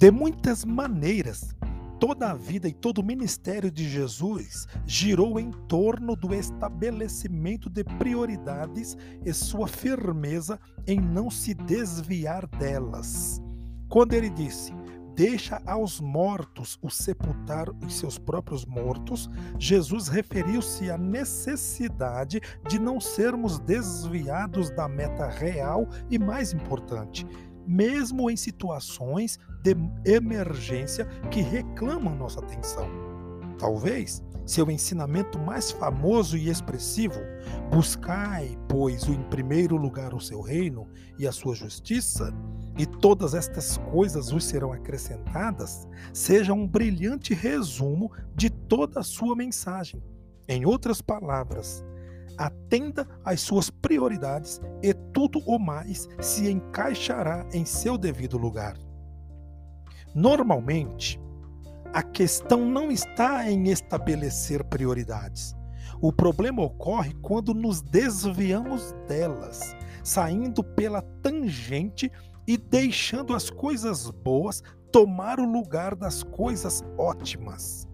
De muitas maneiras, toda a vida e todo o ministério de Jesus girou em torno do estabelecimento de prioridades e sua firmeza em não se desviar delas. Quando ele disse: Deixa aos mortos o sepultar os seus próprios mortos, Jesus referiu-se à necessidade de não sermos desviados da meta real e mais importante, mesmo em situações de emergência que reclamam nossa atenção. Talvez seu ensinamento mais famoso e expressivo, buscai, pois, em primeiro lugar o seu reino e a sua justiça, e todas estas coisas vos serão acrescentadas, seja um brilhante resumo de toda a sua mensagem. Em outras palavras, atenda às suas prioridades e tudo o mais se encaixará em seu devido lugar. Normalmente, a questão não está em estabelecer prioridades. O problema ocorre quando nos desviamos delas, saindo pela tangente e deixando as coisas boas tomar o lugar das coisas ótimas.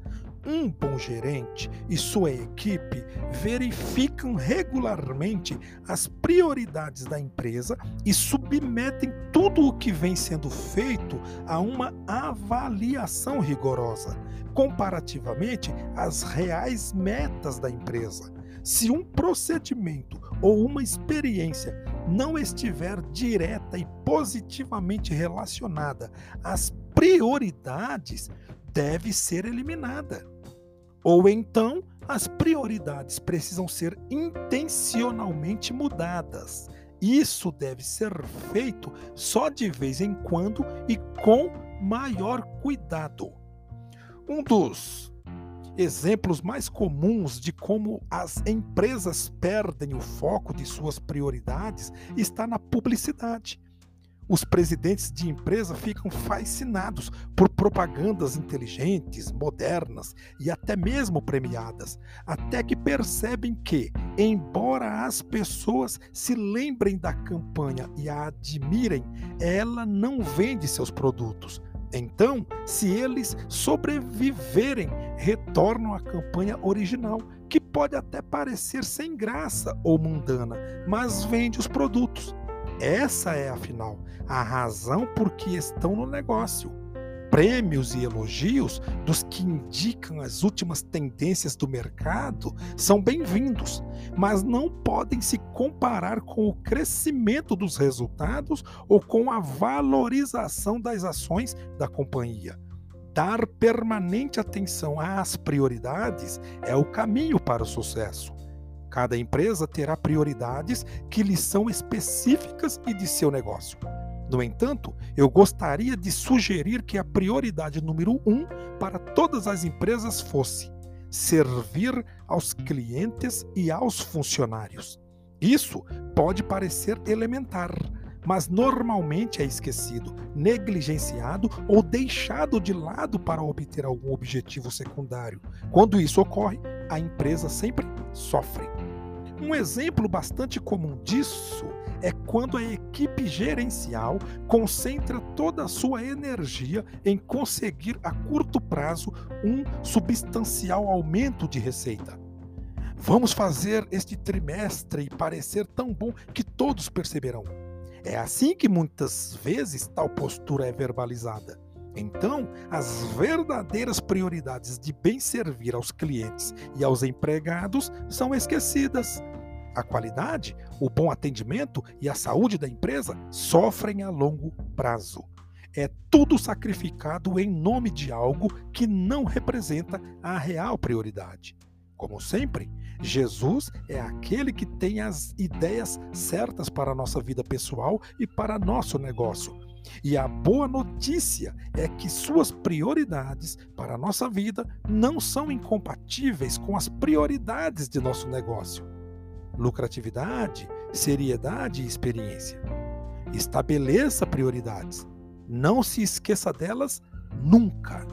Um bom gerente e sua equipe verificam regularmente as prioridades da empresa e submetem tudo o que vem sendo feito a uma avaliação rigorosa, comparativamente às reais metas da empresa. Se um procedimento ou uma experiência não estiver direta e positivamente relacionada às prioridades, deve ser eliminada. Ou então, as prioridades precisam ser intencionalmente mudadas. Isso deve ser feito só de vez em quando e com maior cuidado. Um dos exemplos mais comuns de como as empresas perdem o foco de suas prioridades está na publicidade. Os presidentes de empresa ficam fascinados por propagandas inteligentes, modernas e até mesmo premiadas, até que percebem que, embora as pessoas se lembrem da campanha e a admirem, ela não vende seus produtos. Então, se eles sobreviverem, retornam à campanha original, que pode até parecer sem graça ou mundana, mas vende os produtos. Essa é, afinal, a razão por que estão no negócio. Prêmios e elogios dos que indicam as últimas tendências do mercado são bem-vindos, mas não podem se comparar com o crescimento dos resultados ou com a valorização das ações da companhia. Dar permanente atenção às prioridades é o caminho para o sucesso. Cada empresa terá prioridades que lhe são específicas e de seu negócio. No entanto, eu gostaria de sugerir que a prioridade número um para todas as empresas fosse servir aos clientes e aos funcionários. Isso pode parecer elementar, mas normalmente é esquecido, negligenciado ou deixado de lado para obter algum objetivo secundário. Quando isso ocorre, a empresa sempre sofre. Um exemplo bastante comum disso é quando a equipe gerencial concentra toda a sua energia em conseguir a curto prazo um substancial aumento de receita. Vamos fazer este trimestre parecer tão bom que todos perceberão. É assim que muitas vezes tal postura é verbalizada. Então, as verdadeiras prioridades de bem servir aos clientes e aos empregados são esquecidas. A qualidade, o bom atendimento e a saúde da empresa sofrem a longo prazo. É tudo sacrificado em nome de algo que não representa a real prioridade. Como sempre, Jesus é aquele que tem as ideias certas para a nossa vida pessoal e para nosso negócio e a boa notícia é que suas prioridades para a nossa vida não são incompatíveis com as prioridades de nosso negócio. Lucratividade, seriedade e experiência. Estabeleça prioridades. Não se esqueça delas nunca.